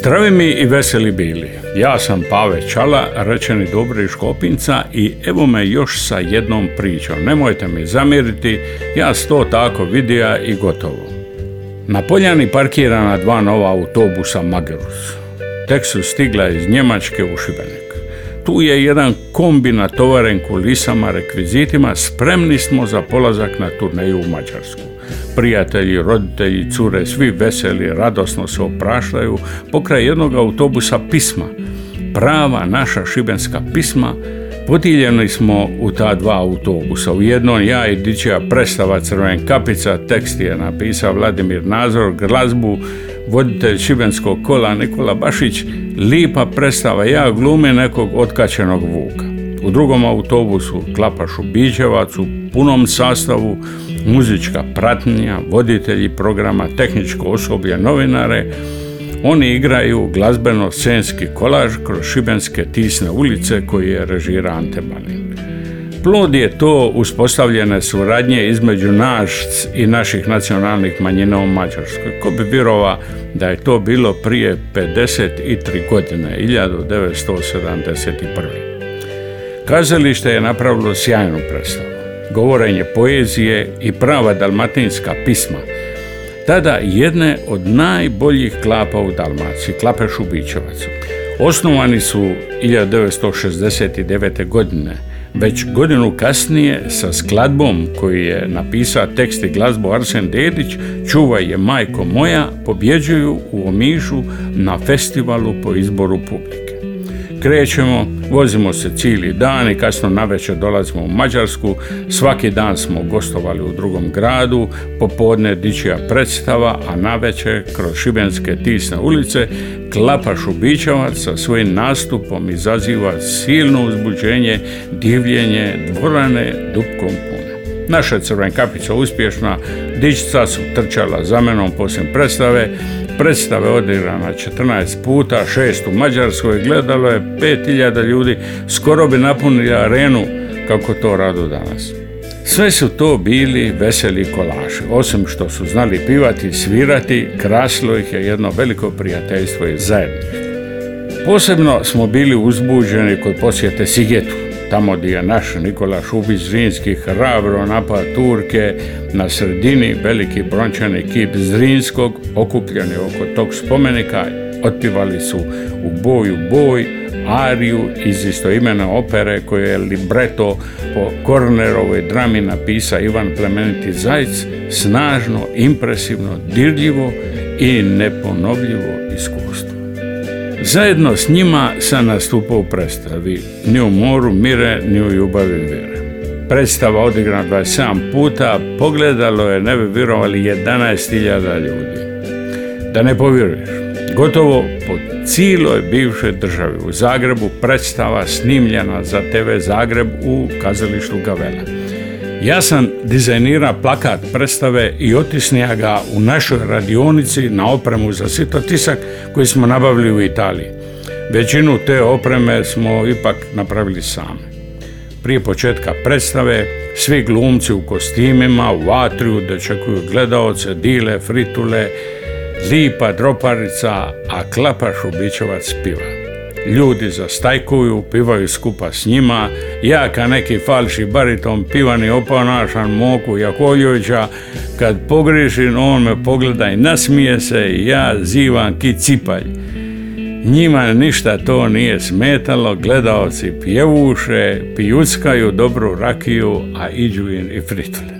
Zdravi mi i veseli bili. Ja sam Pave Čala, rečeni Dobri Škopinca i evo me još sa jednom pričom. Nemojte mi zamjeriti, ja to tako vidija i gotovo. Na Poljani parkirana dva nova autobusa Magerus. Tek su stigla iz Njemačke u Šibenik. Tu je jedan kombi natovaren kulisama, rekvizitima, spremni smo za polazak na turneju u Mađarsku. Prijatelji, roditelji, cure, svi veseli, radosno se opraštaju pokraj jednog autobusa pisma. Prava naša šibenska pisma Podijeljeni smo u ta dva autobusa. U jednom ja i Dičija predstava Crven kapica, tekst je napisao Vladimir Nazor, glazbu voditelj šibenskog kola Nikola Bašić, lipa predstava ja glume nekog otkačenog vuka. U drugom autobusu Klapašu Biđevac u punom sastavu, muzička pratnja, voditelji programa, tehničko osoblje, novinare, oni igraju glazbeno-scenski kolaž kroz šibenske tisne ulice koji je režira Ante Banin. Plod je to uspostavljene suradnje između naš i naših nacionalnih manjina u Mađarskoj. Ko bi vjerova da je to bilo prije 53 godine, 1971. Kazalište je napravilo sjajnu predstavu. Govorenje poezije i prava dalmatinska pisma. Tada jedne od najboljih klapa u Dalmaciji, klape Šubićevac. Osnovani su 1969. godine već godinu kasnije sa skladbom koji je napisao tekst i glazbu Arsen Dedić Čuvaj je majko moja pobjeđuju u Omišu na festivalu po izboru publike. Krećemo, vozimo se cijeli dan i kasno navečer dolazimo u Mađarsku. Svaki dan smo gostovali u drugom gradu, popodne dičija predstava, a navečer kroz šibenske tisne ulice Klapa Šubićevac sa svojim nastupom izaziva silno uzbuđenje, divljenje dvorane dupkom puna. Naša crven kapica uspješna, dičica su trčala za menom poslije predstave, predstave odigrana 14 puta, šest u Mađarskoj, gledalo je 5000 ljudi, skoro bi napunili arenu kako to rado danas. Sve su to bili veseli kolaši, osim što su znali pivati i svirati, krasilo ih je jedno veliko prijateljstvo i zajedništvo. Posebno smo bili uzbuđeni kod posjete Sigetu, tamo gdje je naš Nikola Šubić Zrinski hrabro napad Turke na sredini veliki brončani kip Zrinskog okupljeni oko tog spomenika otpivali su u boju boj ariju iz istoimene opere koje je libreto po Kornerovoj drami napisa Ivan Plemeniti Zajc snažno, impresivno, dirljivo i neponovljivo iskustvo. Zajedno s njima sam nastupao u predstavi Ni u moru mire, ni u ljubavi vire. Predstava odigrana 27 puta, pogledalo je, ne bi vjerovali, 11.000 ljudi. Da ne povjeruješ, gotovo po cijeloj bivšoj državi u Zagrebu predstava snimljena za TV Zagreb u kazalištu Gavela. Ja sam dizajnira plakat predstave i otisnija ga u našoj radionici na opremu za sito tisak koji smo nabavili u Italiji. Većinu te opreme smo ipak napravili sami. Prije početka predstave svi glumci u kostimima, u vatriju, dočekuju gledaoce, dile, fritule, lipa, droparica, a klapa Šubićevac piva. Ljudi zastajkuju, pivaju skupa s njima, ja ka neki falši bariton pivani oponašan Moku Jakovljevića, kad pogriješim on me pogleda i nasmije se i ja zivam ki cipalj. Njima ništa to nije smetalo, gledaoci pjevuše, pijuckaju dobru rakiju, a iđu im i fritule.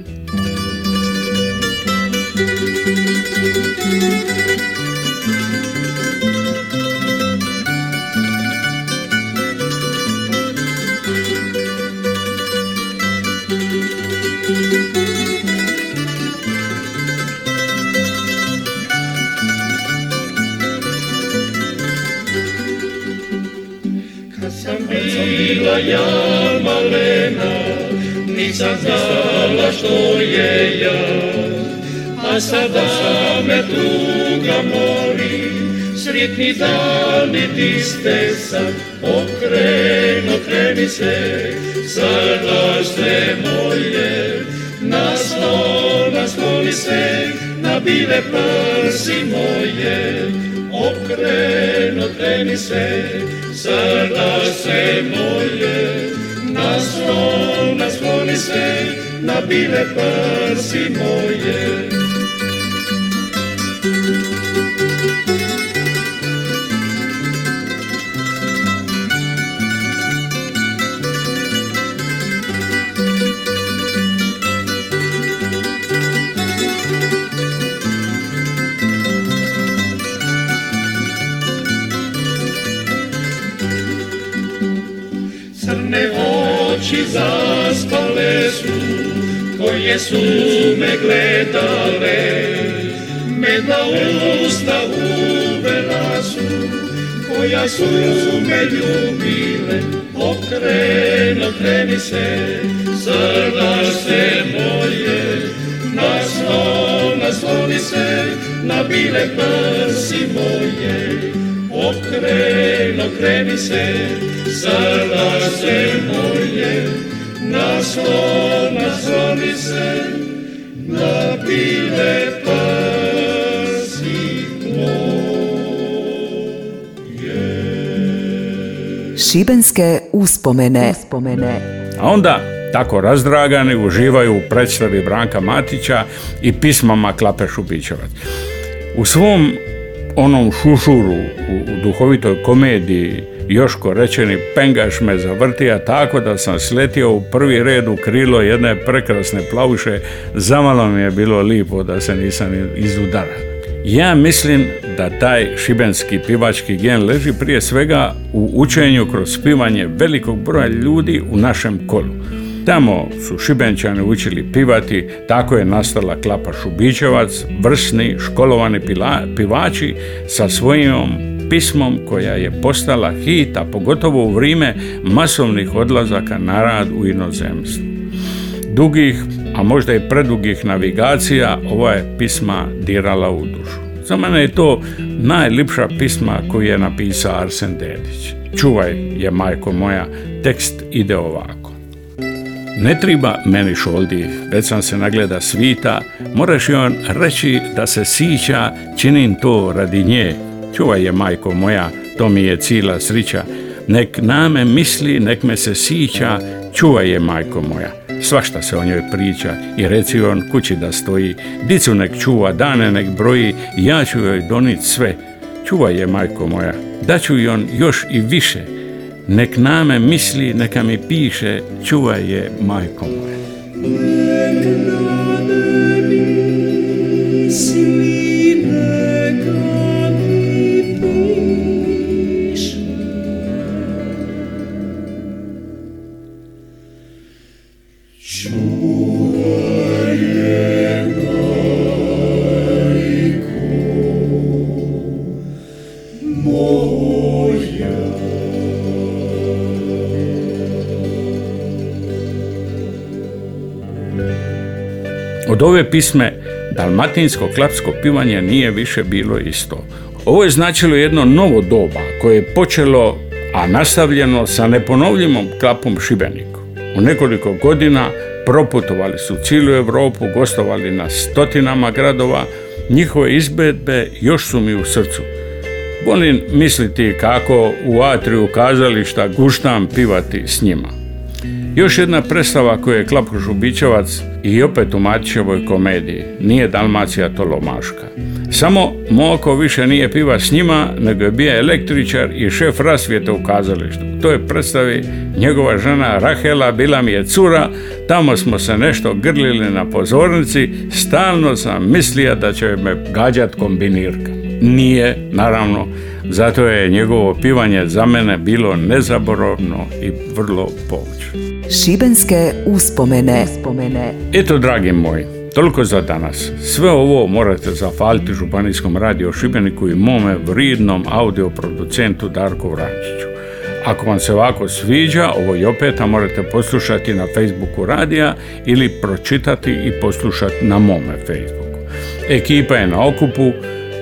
Ja malena, nisam znala što je ja. A sada me tuga mori, sretni dani ti ste sad, okreno kreni se, sada ste moje, naslon, nasloni se, bile prsi moje, okreno kreni se, sada se moje, naslon, nasloni se, na bile prsi moje. Crne oči zaspale su, koje su me gledale, medna usta uvela su, koja su me ljubile, okreno kreni se, srdašte moje, naslon, nasloni se, na bile prsi moje, okreno kreni se, srdašte moje, naslon, nasloni se, na bile prsi Šibenske uspomene. uspomene. A onda tako razdragani uživaju u predstavi Branka Matića i pismama Klape Šubićevac. U svom onom šušuru u duhovitoj komediji Joško rečeni pengaš me zavrtija tako da sam sletio u prvi red u krilo jedne prekrasne plavuše, zamalo mi je bilo lipo da se nisam izudara. Ja mislim da taj šibenski pivački gen leži prije svega u učenju kroz pivanje velikog broja ljudi u našem kolu. Tamo su Šibenčani učili pivati, tako je nastala Klapa Šubićevac, vrsni, školovani pivači sa svojom pismom koja je postala hit, a pogotovo u vrijeme masovnih odlazaka na rad u inozemstvu. Dugih, a možda i predugih navigacija, ova je pisma dirala u dušu. Za mene je to najlipša pisma koju je napisao Arsen Dedić. Čuvaj je, majko moja, tekst ide ovako. Ne triba meni šoldi, već sam se nagleda svita, moraš on reći da se sića, činim to radi nje. Čuvaj je, majko moja, to mi je cila srića. Nek name misli, nek me se sića, čuvaj je, majko moja. Svašta se o njoj priča i reci on kući da stoji. Dicu nek čuva, dane nek broji, ja ću joj donit sve. Čuvaj je, majko moja, daću on još i više. Nek name misli, neka mi piše, čuvaj je, majko moja. Od ove pisme dalmatinsko klapsko pivanje nije više bilo isto. Ovo je značilo jedno novo doba koje je počelo, a nastavljeno sa neponovljivom klapom Šibeniku. U nekoliko godina proputovali su cijelu Europu, gostovali na stotinama gradova, njihove izbedbe još su mi u srcu. Volim misliti kako u atriju kazališta guštam pivati s njima. Još jedna predstava koju je Klapko Žubićevac i opet u Matićevoj komediji. Nije Dalmacija Tolomaška. Samo Moko više nije piva s njima, nego je bio električar i šef rasvijete u kazalištu. To je predstavi njegova žena Rahela, bila mi je cura, tamo smo se nešto grlili na pozornici, stalno sam mislio da će me gađat kombinirka. Nije, naravno, zato je njegovo pivanje za mene bilo nezaboravno i vrlo poučno. Šibenske uspomene. uspomene. Eto, dragi moji, toliko za danas. Sve ovo morate zafaliti Županijskom radio Šibeniku i mome vridnom audio producentu Darku Vrančiću. Ako vam se ovako sviđa, ovo i opet, a možete poslušati na Facebooku radija ili pročitati i poslušati na mome Facebooku. Ekipa je na okupu,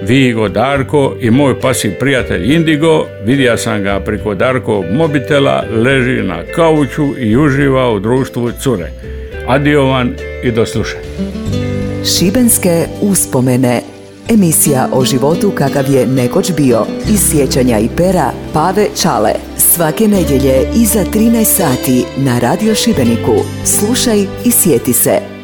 Vigo, Darko i moj pasi prijatelj Indigo, vidio sam ga preko Darkovog mobitela, leži na kauču i uživa u društvu cure. Adiovan i do slušanja. Šibenske uspomene Emisija o životu kakav je nekoć bio iz sjećanja i pera Pave Čale. Svake nedjelje iza 13 sati na Radio Šibeniku. Slušaj i sjeti se.